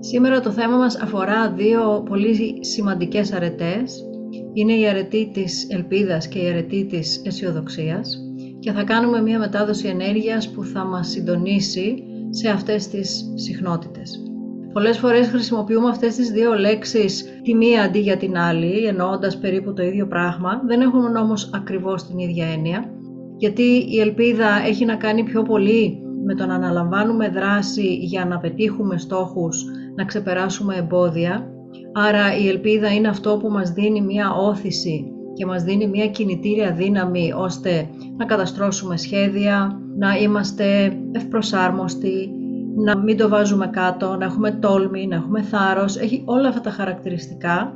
Σήμερα το θέμα μας αφορά δύο πολύ σημαντικές αρετές. Είναι η αρετή της ελπίδας και η αρετή της αισιοδοξίας και θα κάνουμε μια μετάδοση ενέργειας που θα μας συντονίσει σε αυτές τις συχνότητες. Πολλές φορές χρησιμοποιούμε αυτές τις δύο λέξεις τη μία αντί για την άλλη, εννοώντας περίπου το ίδιο πράγμα, δεν έχουν όμως ακριβώς την ίδια έννοια, γιατί η ελπίδα έχει να κάνει πιο πολύ με το να αναλαμβάνουμε δράση για να πετύχουμε στόχους, να ξεπεράσουμε εμπόδια. Άρα η ελπίδα είναι αυτό που μας δίνει μια όθηση και μας δίνει μια κινητήρια δύναμη ώστε να καταστρώσουμε σχέδια, να είμαστε ευπροσάρμοστοι, να μην το βάζουμε κάτω, να έχουμε τόλμη, να έχουμε θάρρος. Έχει όλα αυτά τα χαρακτηριστικά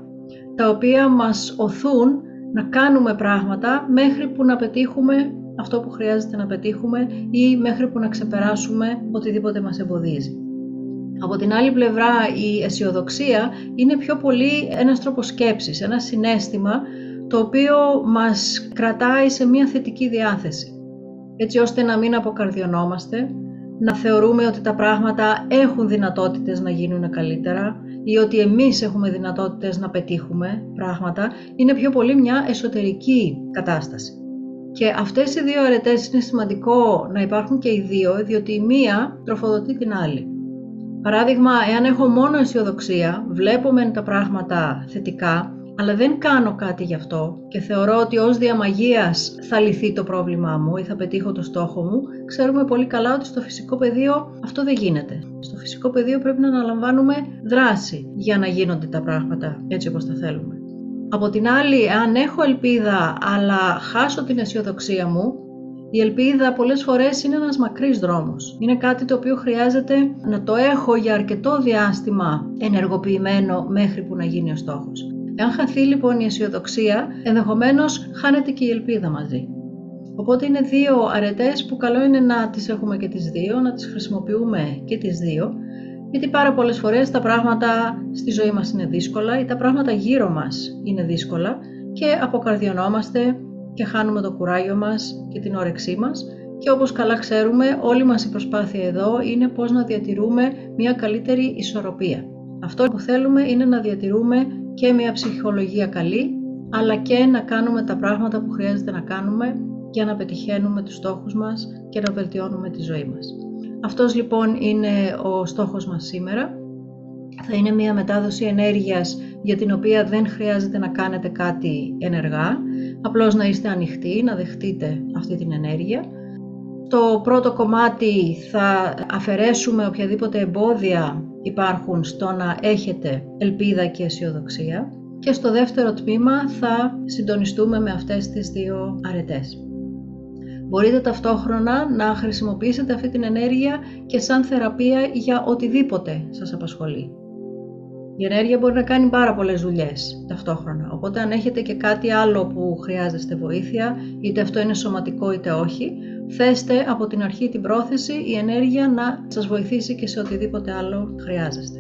τα οποία μας οθούν να κάνουμε πράγματα μέχρι που να πετύχουμε αυτό που χρειάζεται να πετύχουμε ή μέχρι που να ξεπεράσουμε οτιδήποτε μας εμποδίζει. Από την άλλη πλευρά η αισιοδοξία είναι πιο πολύ ένας τρόπος σκέψης, ένα συνέστημα το οποίο μας κρατάει σε μια θετική διάθεση έτσι ώστε να μην αποκαρδιωνόμαστε, να θεωρούμε ότι τα πράγματα έχουν δυνατότητες να γίνουν καλύτερα ή ότι εμείς έχουμε δυνατότητες να πετύχουμε πράγματα, είναι πιο πολύ μια εσωτερική κατάσταση. Και αυτές οι δύο αρετές είναι σημαντικό να υπάρχουν και οι δύο, διότι η μία τροφοδοτεί την άλλη. Παράδειγμα, εάν έχω μόνο αισιοδοξία, βλέπω μεν τα πράγματα θετικά, αλλά δεν κάνω κάτι γι' αυτό και θεωρώ ότι ως διαμαγείας θα λυθεί το πρόβλημά μου ή θα πετύχω το στόχο μου, ξέρουμε πολύ καλά ότι στο φυσικό πεδίο αυτό δεν γίνεται. Στο φυσικό πεδίο πρέπει να αναλαμβάνουμε δράση για να γίνονται τα πράγματα έτσι όπως τα θέλουμε. Από την άλλη, αν έχω ελπίδα αλλά χάσω την αισιοδοξία μου, η ελπίδα πολλές φορές είναι ένας μακρύς δρόμος. Είναι κάτι το οποίο χρειάζεται να το έχω για αρκετό διάστημα ενεργοποιημένο μέχρι που να γίνει ο στόχος. Εάν χαθεί λοιπόν η αισιοδοξία, ενδεχομένως χάνεται και η ελπίδα μαζί. Οπότε είναι δύο αρετές που καλό είναι να τις έχουμε και τις δύο, να τις χρησιμοποιούμε και τις δύο, γιατί πάρα πολλές φορές τα πράγματα στη ζωή μας είναι δύσκολα ή τα πράγματα γύρω μας είναι δύσκολα και αποκαρδιωνόμαστε και χάνουμε το κουράγιο μας και την όρεξή μας και όπως καλά ξέρουμε όλη μας η προσπάθεια εδώ είναι πώς να διατηρούμε μια καλύτερη ισορροπία. Αυτό που θέλουμε είναι να διατηρούμε και μια ψυχολογία καλή, αλλά και να κάνουμε τα πράγματα που χρειάζεται να κάνουμε για να πετυχαίνουμε τους στόχους μας και να βελτιώνουμε τη ζωή μας. Αυτός λοιπόν είναι ο στόχος μας σήμερα. Θα είναι μια μετάδοση ενέργειας για την οποία δεν χρειάζεται να κάνετε κάτι ενεργά, απλώς να είστε ανοιχτοί, να δεχτείτε αυτή την ενέργεια. Το πρώτο κομμάτι θα αφαιρέσουμε οποιαδήποτε εμπόδια υπάρχουν στο να έχετε ελπίδα και αισιοδοξία και στο δεύτερο τμήμα θα συντονιστούμε με αυτές τις δύο αρετές. Μπορείτε ταυτόχρονα να χρησιμοποιήσετε αυτή την ενέργεια και σαν θεραπεία για οτιδήποτε σας απασχολεί. Η ενέργεια μπορεί να κάνει πάρα πολλές δουλειές ταυτόχρονα, οπότε αν έχετε και κάτι άλλο που χρειάζεστε βοήθεια, είτε αυτό είναι σωματικό είτε όχι, θέστε από την αρχή την πρόθεση η ενέργεια να σας βοηθήσει και σε οτιδήποτε άλλο χρειάζεστε.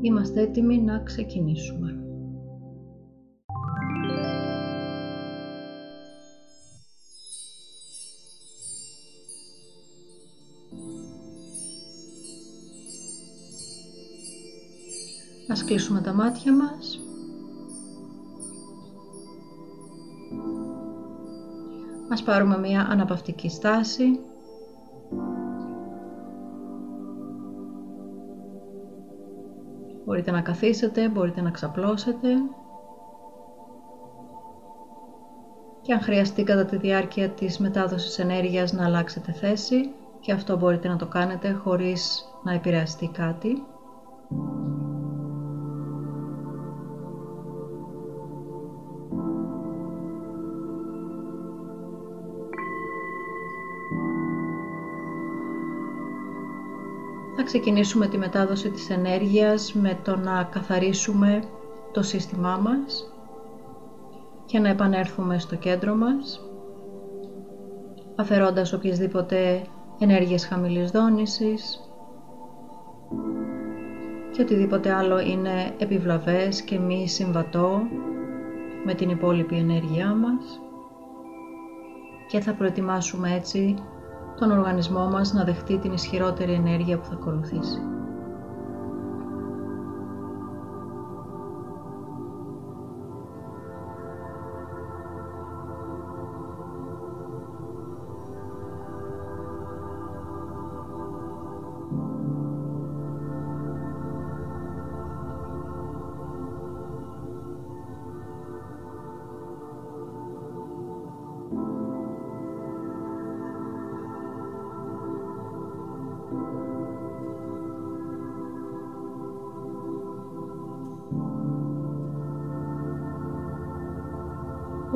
Είμαστε έτοιμοι να ξεκινήσουμε. Ας κλείσουμε τα μάτια μας. Ας πάρουμε μια αναπαυτική στάση. Μπορείτε να καθίσετε, μπορείτε να ξαπλώσετε. Και αν χρειαστεί κατά τη διάρκεια της μετάδοσης ενέργειας να αλλάξετε θέση, και αυτό μπορείτε να το κάνετε χωρίς να επηρεαστεί κάτι. Ξεκινήσουμε τη μετάδοση της ενέργειας με το να καθαρίσουμε το σύστημά μας και να επανέλθουμε στο κέντρο μας αφαιρώντας οποιασδήποτε ενέργειες χαμηλής δόνησης και οτιδήποτε άλλο είναι επιβλαβές και μη συμβατό με την υπόλοιπη ενέργειά μας. Και θα προετοιμάσουμε έτσι τον οργανισμό μας να δεχτεί την ισχυρότερη ενέργεια που θα ακολουθήσει.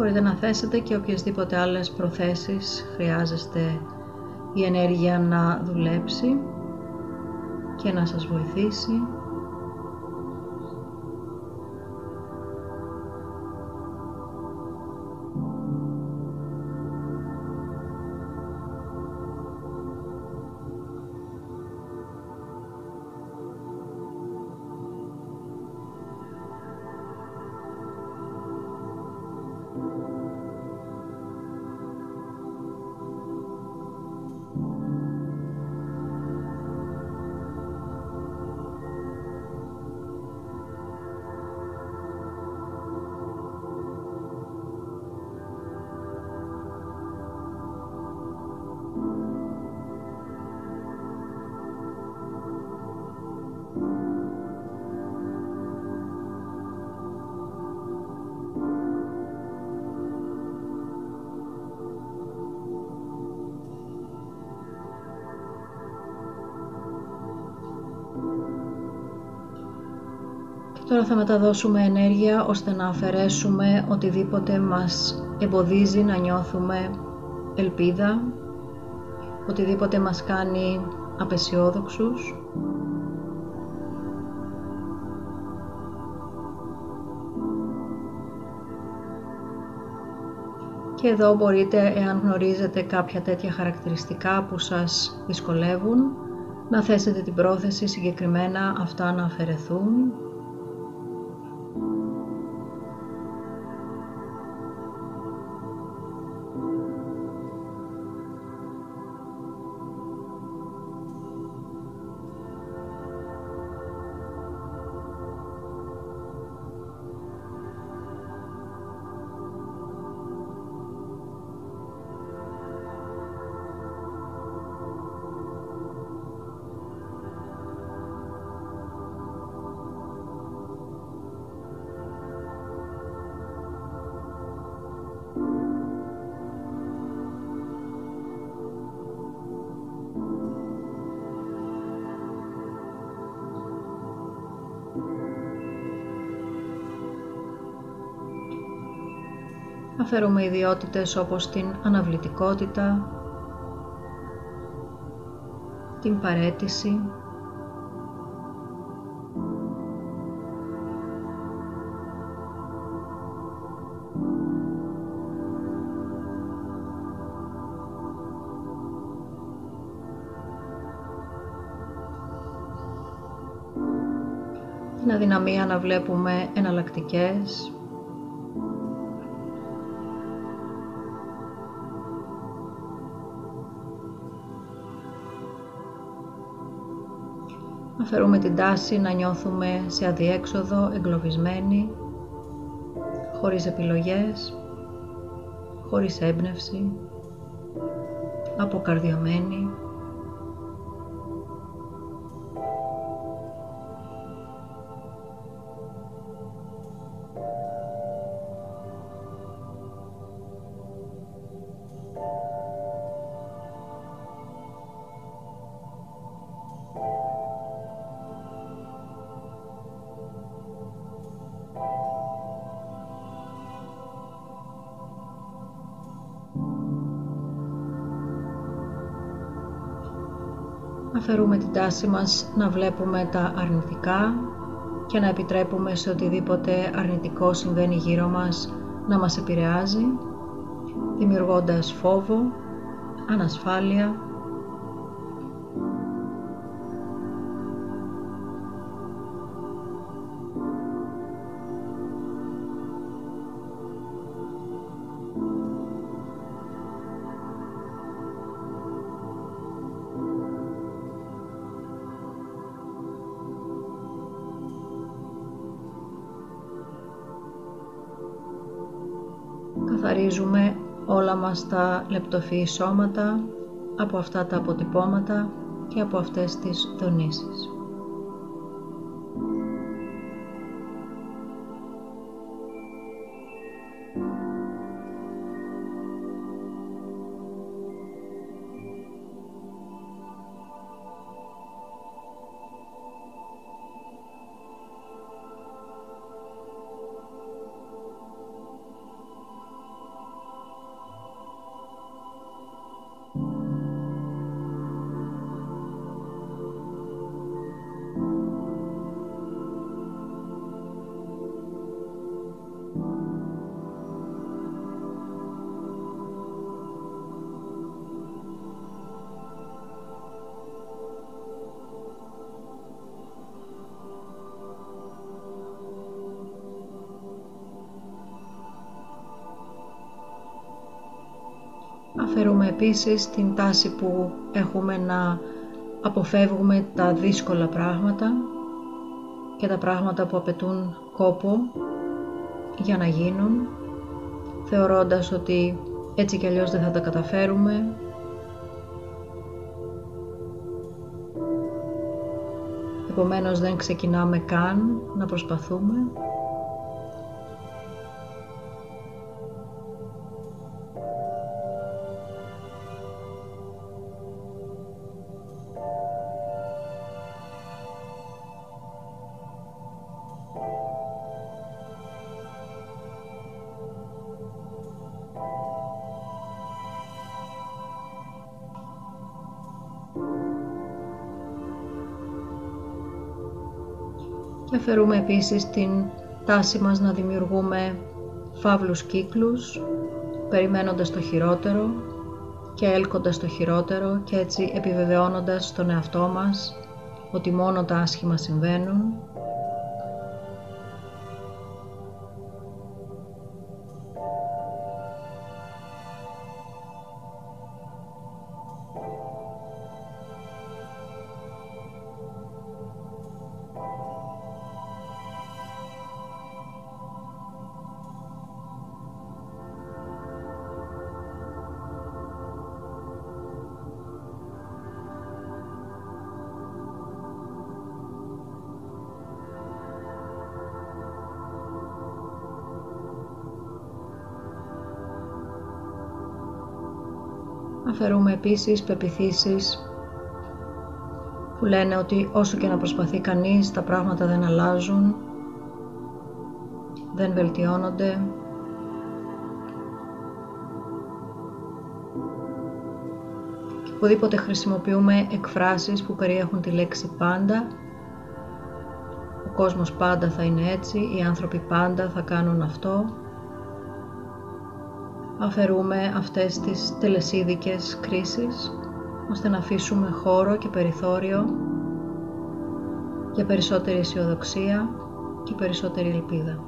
Μπορείτε να θέσετε και οποιασδήποτε άλλες προθέσεις χρειάζεστε η ενέργεια να δουλέψει και να σας βοηθήσει Τώρα θα μεταδώσουμε ενέργεια ώστε να αφαιρέσουμε οτιδήποτε μας εμποδίζει να νιώθουμε ελπίδα, οτιδήποτε μας κάνει απεσιόδοξους. Και εδώ μπορείτε, εάν γνωρίζετε κάποια τέτοια χαρακτηριστικά που σας δυσκολεύουν, να θέσετε την πρόθεση συγκεκριμένα αυτά να αφαιρεθούν Αφαιρούμε ιδιότητες όπως την αναβλητικότητα, την παρέτηση, την αδυναμία να βλέπουμε εναλλακτικές Αφαιρούμε την τάση να νιώθουμε σε αδιέξοδο, εγκλωβισμένοι, χωρίς επιλογές, χωρίς έμπνευση, αποκαρδιωμένοι. Αφαιρούμε την τάση μας να βλέπουμε τα αρνητικά και να επιτρέπουμε σε οτιδήποτε αρνητικό συμβαίνει γύρω μας να μας επηρεάζει, δημιουργώντας φόβο, ανασφάλεια όλα μας τα λεπτοφυή σώματα από αυτά τα αποτυπώματα και από αυτές τις δονήσεις. Αφαιρούμε επίσης την τάση που έχουμε να αποφεύγουμε τα δύσκολα πράγματα και τα πράγματα που απαιτούν κόπο για να γίνουν, θεωρώντας ότι έτσι κι αλλιώς δεν θα τα καταφέρουμε. Επομένως δεν ξεκινάμε καν να προσπαθούμε και αφαιρούμε επίσης την τάση μας να δημιουργούμε φαύλους κύκλους περιμένοντας το χειρότερο και έλκοντας το χειρότερο και έτσι επιβεβαιώνοντας στον εαυτό μας ότι μόνο τα άσχημα συμβαίνουν επίσης πεπιθήσεις που λένε ότι όσο και να προσπαθεί κανείς τα πράγματα δεν αλλάζουν, δεν βελτιώνονται. Και οπουδήποτε χρησιμοποιούμε εκφράσεις που περιέχουν τη λέξη πάντα, ο κόσμος πάντα θα είναι έτσι, οι άνθρωποι πάντα θα κάνουν αυτό, αφαιρούμε αυτές τις τελεσίδικες κρίσεις ώστε να αφήσουμε χώρο και περιθώριο για περισσότερη αισιοδοξία και περισσότερη ελπίδα.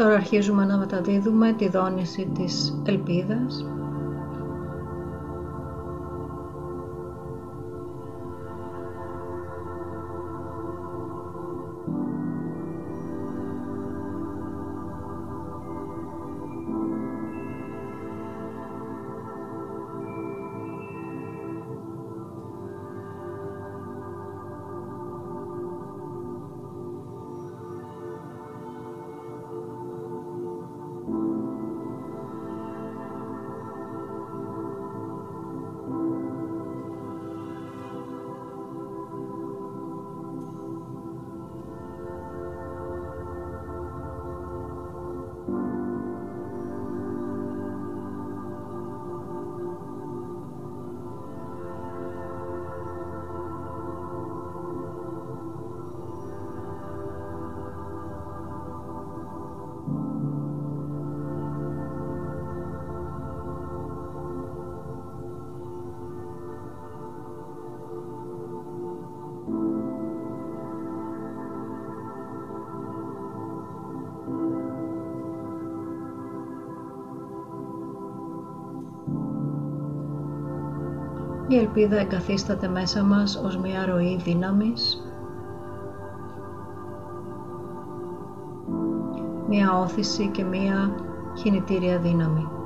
Τώρα αρχίζουμε να μεταδίδουμε τη δόνηση της ελπίδας Η ελπίδα εγκαθίσταται μέσα μας ως μια ροή δύναμης, μια όθηση και μια κινητήρια δύναμη.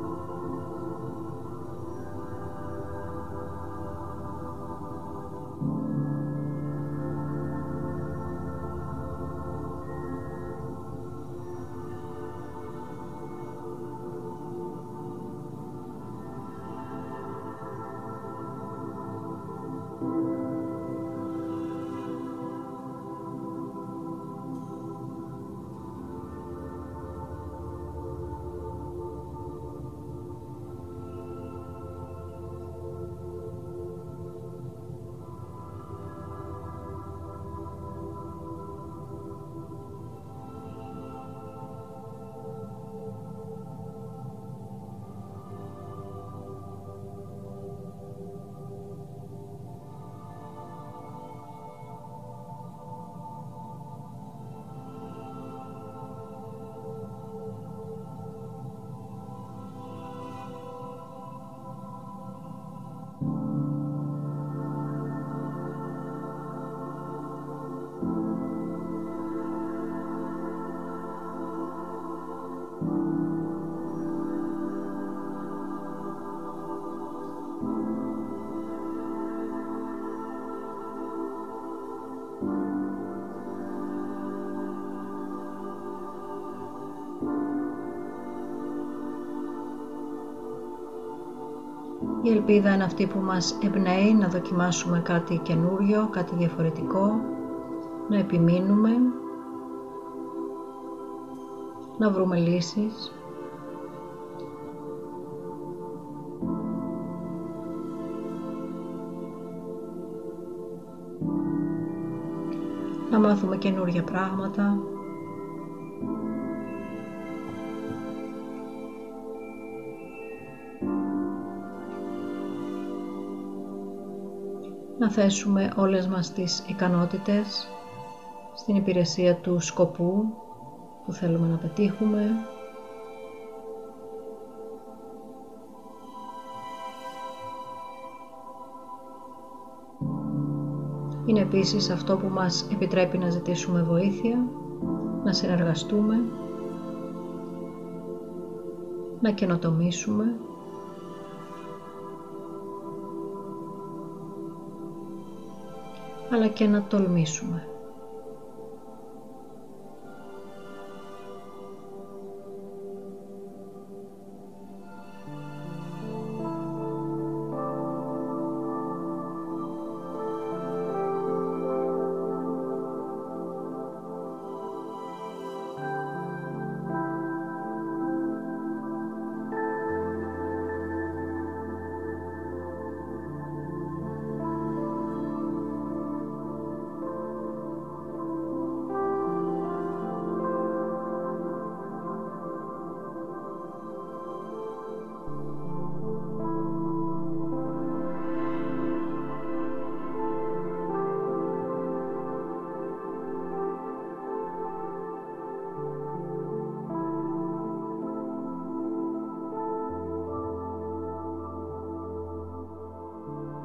Η ελπίδα είναι αυτή που μας εμπνέει να δοκιμάσουμε κάτι καινούριο, κάτι διαφορετικό, να επιμείνουμε, να βρούμε λύσεις. Να μάθουμε καινούργια πράγματα. Να θέσουμε όλες μας τις ικανότητες στην υπηρεσία του σκοπού που θέλουμε να πετύχουμε. Είναι επίσης αυτό που μας επιτρέπει να ζητήσουμε βοήθεια, να συνεργαστούμε, να καινοτομήσουμε αλλά και να τολμήσουμε.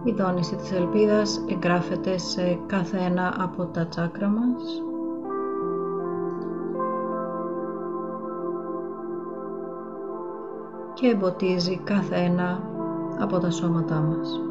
Η δόνηση της ελπίδας εγγράφεται σε κάθε ένα από τα τσάκρα μας. και εμποτίζει κάθε ένα από τα σώματά μας.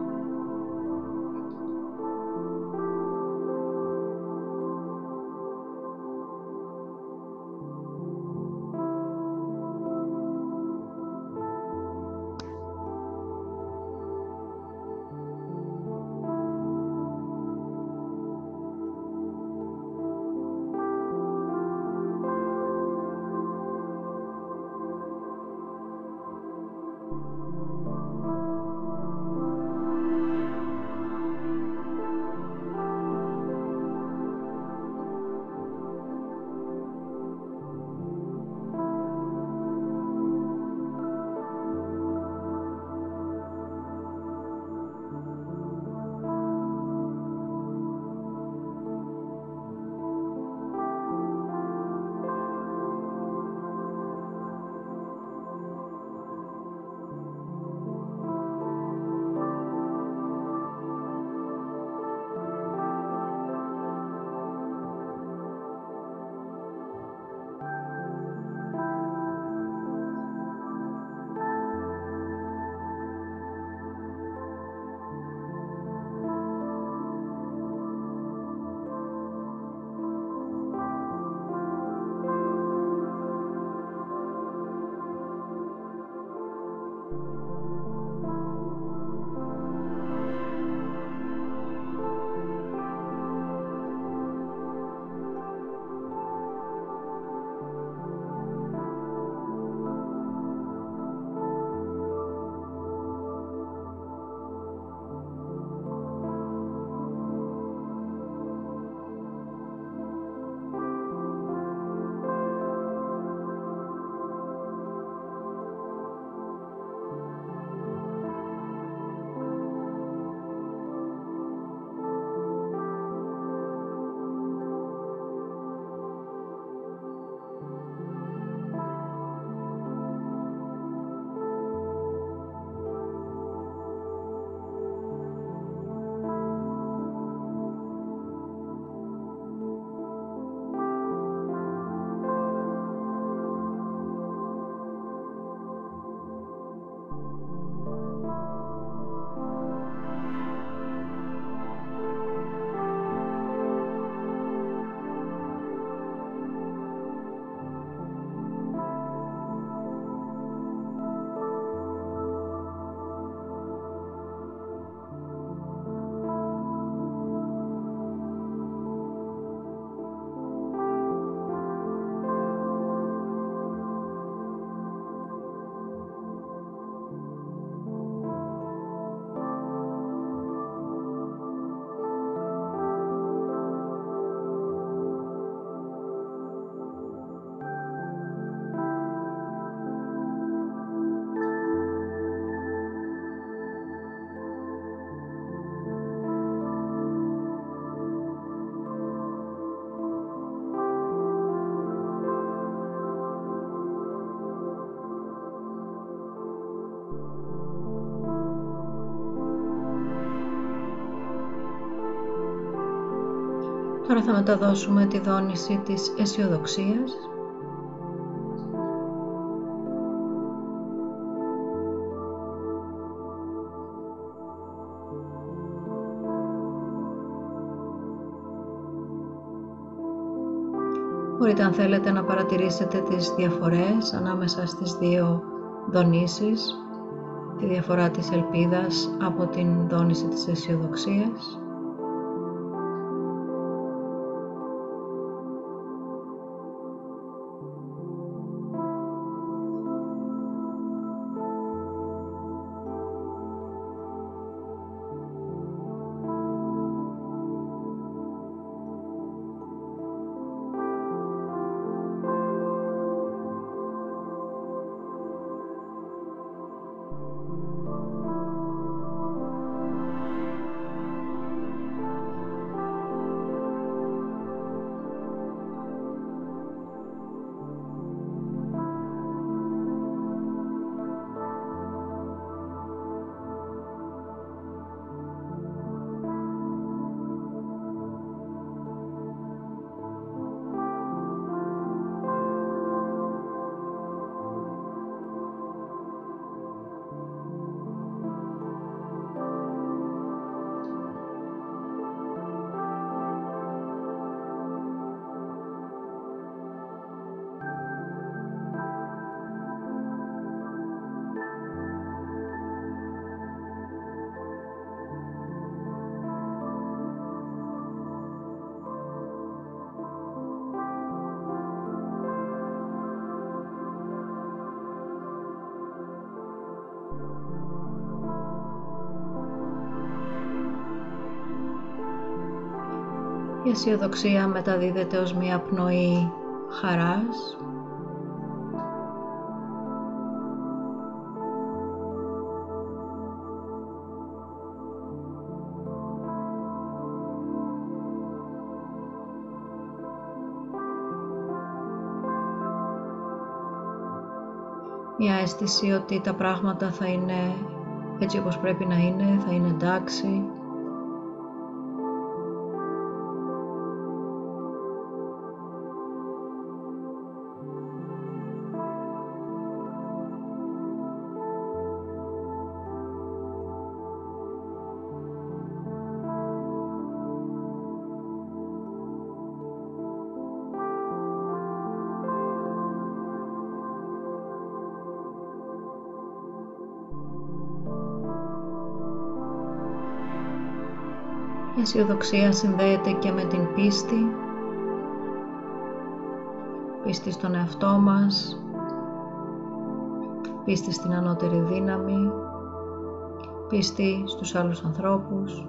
Θα μεταδώσουμε τη δόνηση της αισιοδοξίας. Μπορείτε αν θέλετε να παρατηρήσετε τις διαφορές ανάμεσα στις δύο δονήσεις, τη διαφορά της ελπίδας από την δόνηση της αισιοδοξίας. Η αισιοδοξία μεταδίδεται ως μία πνοή χαράς. Μια αίσθηση ότι τα πράγματα θα είναι έτσι όπως πρέπει να είναι, θα είναι εντάξει, αισιοδοξία συνδέεται και με την πίστη, πίστη στον εαυτό μας, πίστη στην ανώτερη δύναμη, πίστη στους άλλους ανθρώπους,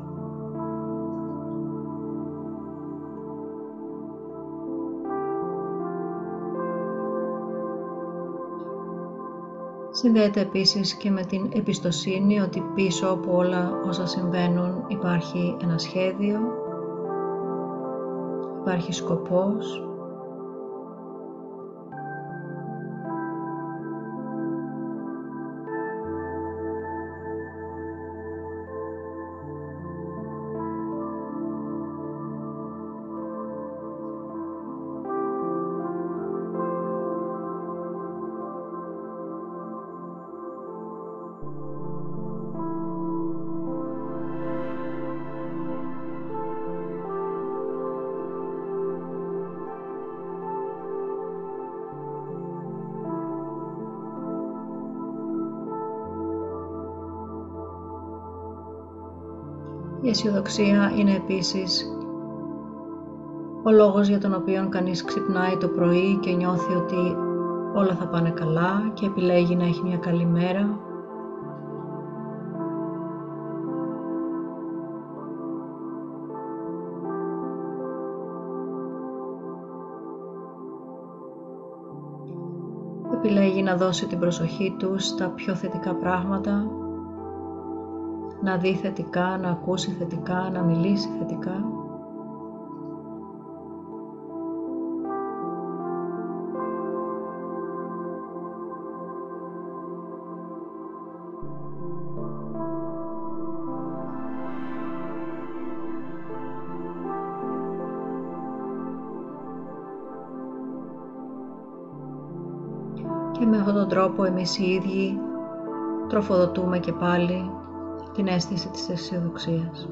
Συνδέεται επίσης και με την εμπιστοσύνη ότι πίσω από όλα όσα συμβαίνουν υπάρχει ένα σχέδιο, υπάρχει σκοπός αισιοδοξία είναι επίσης ο λόγος για τον οποίο κανείς ξυπνάει το πρωί και νιώθει ότι όλα θα πάνε καλά και επιλέγει να έχει μια καλή μέρα. Επιλέγει να δώσει την προσοχή του στα πιο θετικά πράγματα να δει θετικά, να ακούσει θετικά, να μιλήσει θετικά. Και με αυτόν τον τρόπο εμείς οι ίδιοι τροφοδοτούμε και πάλι την αίσθηση της αισιοδοξίας.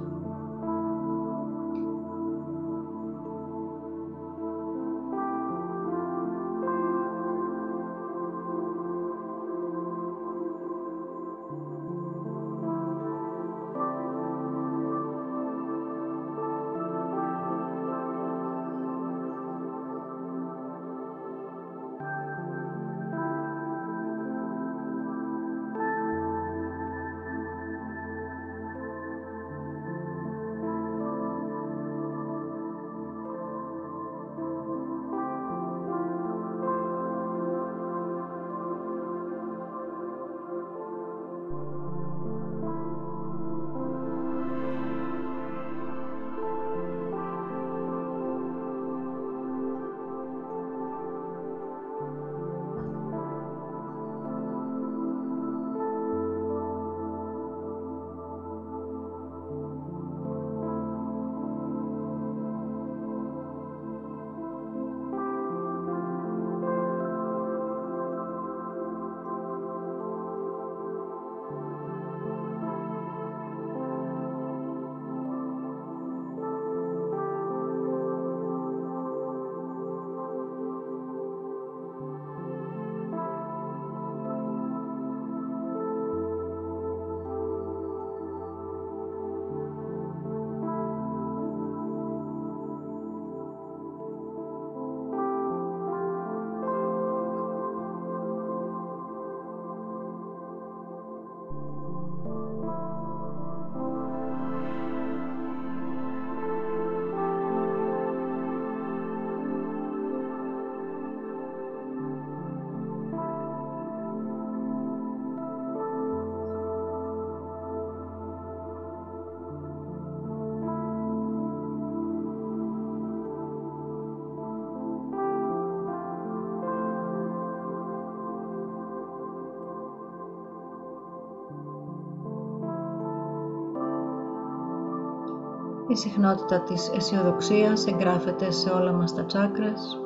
Η συχνότητα της αισιοδοξίας εγγράφεται σε όλα μας τα τσάκρας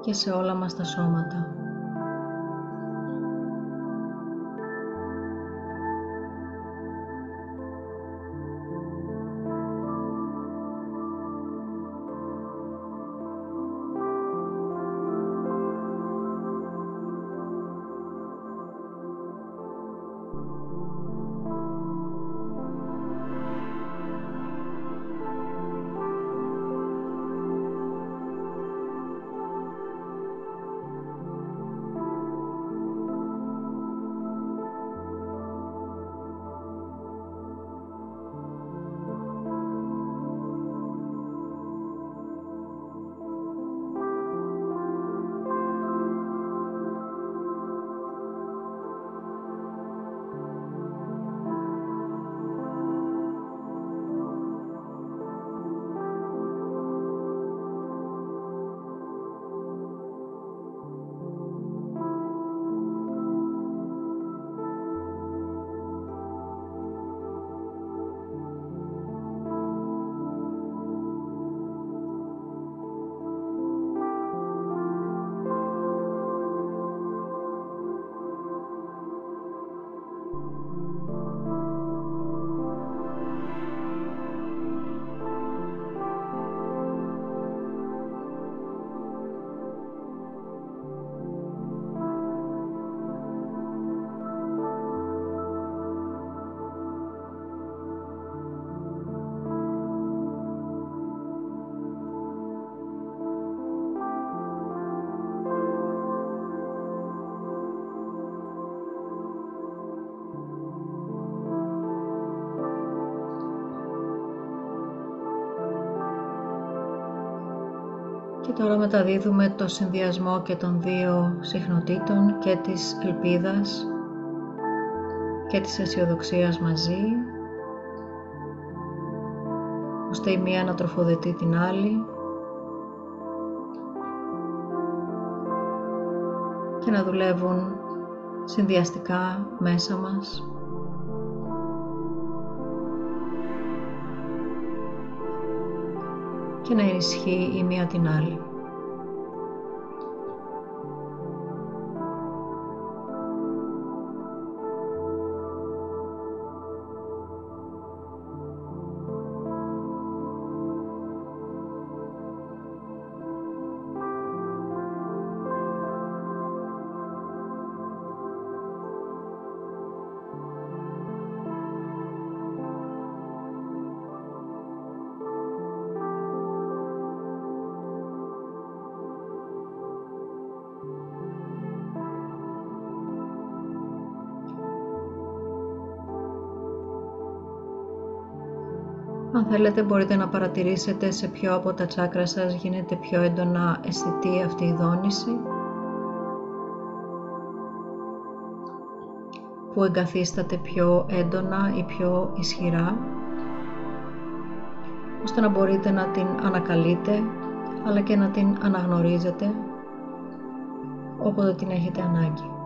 και σε όλα μας τα σώματα. Τώρα μεταδίδουμε το συνδυασμό και των δύο συχνοτήτων και της ελπίδας και της αισιοδοξίας μαζί ώστε η μία να τροφοδετεί την άλλη και να δουλεύουν συνδυαστικά μέσα μας. και να ενισχύει η μία την άλλη. Θέλετε μπορείτε να παρατηρήσετε σε ποιο από τα τσάκρα σας γίνεται πιο έντονα αισθητή αυτή η δόνηση. Που εγκαθίσταται πιο έντονα ή πιο ισχυρά ώστε να μπορείτε να την ανακαλείτε αλλά και να την αναγνωρίζετε όποτε την έχετε ανάγκη.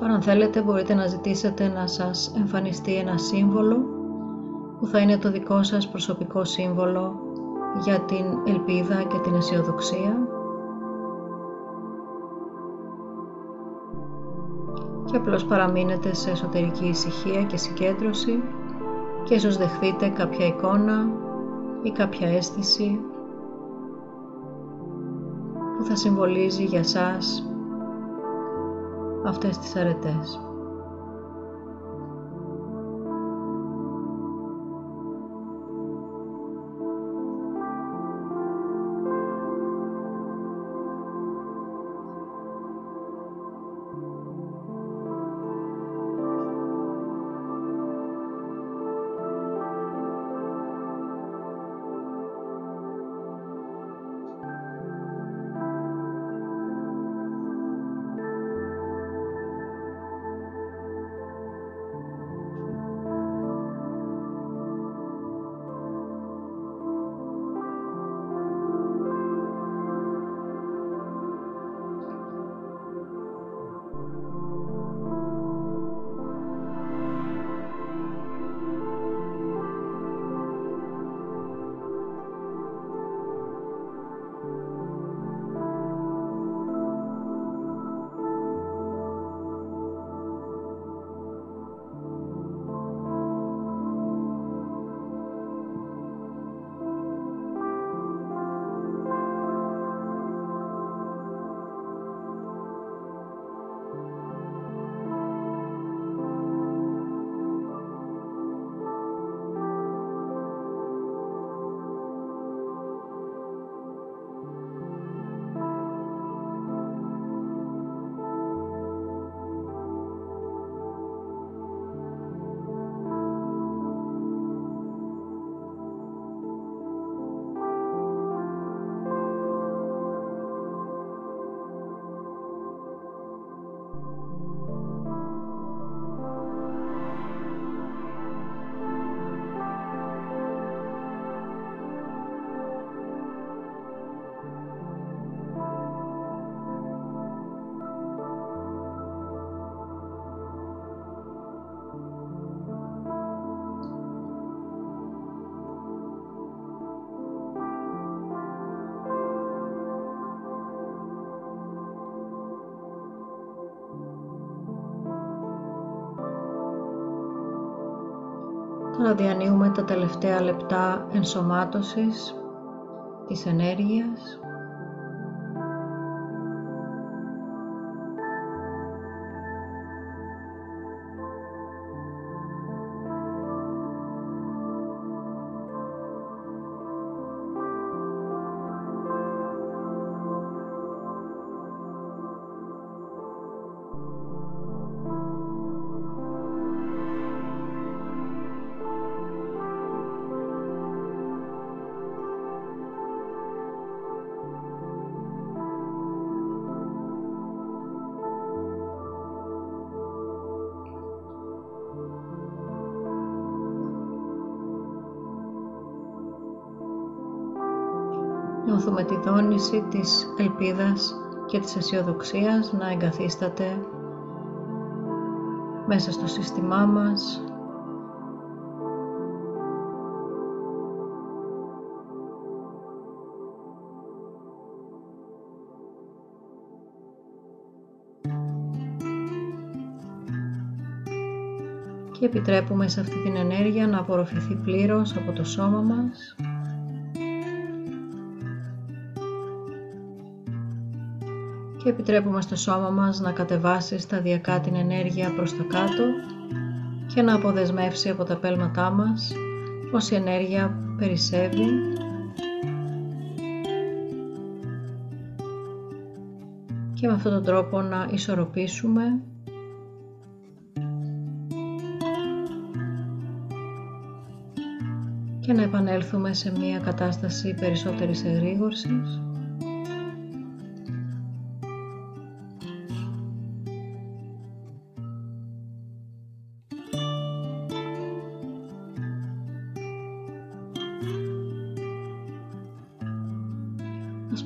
Τώρα αν θέλετε μπορείτε να ζητήσετε να σας εμφανιστεί ένα σύμβολο που θα είναι το δικό σας προσωπικό σύμβολο για την ελπίδα και την αισιοδοξία. Και απλώς παραμείνετε σε εσωτερική ησυχία και συγκέντρωση και ίσως δεχθείτε κάποια εικόνα ή κάποια αίσθηση που θα συμβολίζει για σας αυτές τις αρετές. Τώρα διανύουμε τα τελευταία λεπτά ενσωμάτωσης της ενέργειας. Τη δόνηση της ελπίδας και της αισιοδοξίας να εγκαθίσταται μέσα στο σύστημά μας. Και επιτρέπουμε σε αυτή την ενέργεια να απορροφηθεί πλήρως από το σώμα μας. Και επιτρέπουμε στο σώμα μας να κατεβάσει σταδιακά την ενέργεια προς τα κάτω και να αποδεσμεύσει από τα πέλματά μας πως η ενέργεια περισσεύει. Και με αυτόν τον τρόπο να ισορροπήσουμε και να επανέλθουμε σε μια κατάσταση περισσότερης εγρήγορσης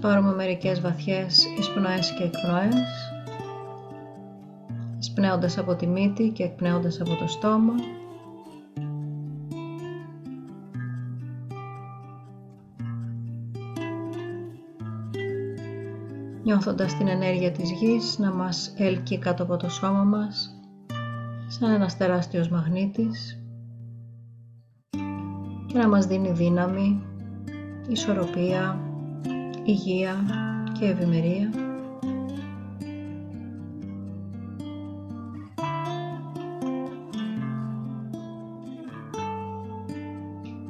πάρουμε μερικές βαθιές εισπνοές και εκπνοές, εισπνέοντας από τη μύτη και εκπνέοντας από το στόμα. Νιώθοντας την ενέργεια της γης να μας έλκει κάτω από το σώμα μας, σαν ένας τεράστιος μαγνήτης και να μας δίνει δύναμη, ισορροπία, υγεία και ευημερία.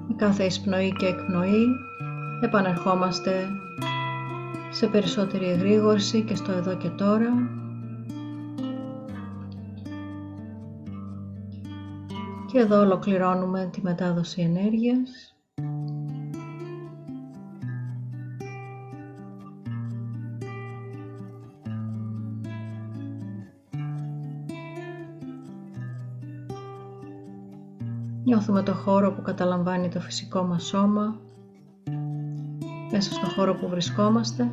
Με κάθε εισπνοή και εκπνοή επανερχόμαστε σε περισσότερη εγρήγορση και στο εδώ και τώρα. Και εδώ ολοκληρώνουμε τη μετάδοση ενέργειας. Νιώθουμε το χώρο που καταλαμβάνει το φυσικό μας σώμα, μέσα στο χώρο που βρισκόμαστε.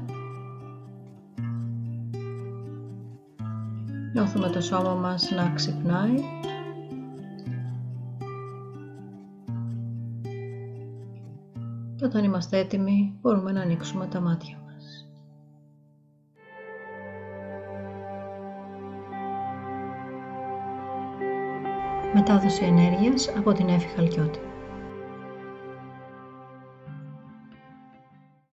Νιώθουμε το σώμα μας να ξυπνάει. Και όταν είμαστε έτοιμοι μπορούμε να ανοίξουμε τα μάτια μετάδοση ενέργειας από την Έφη Χαλκιώτη.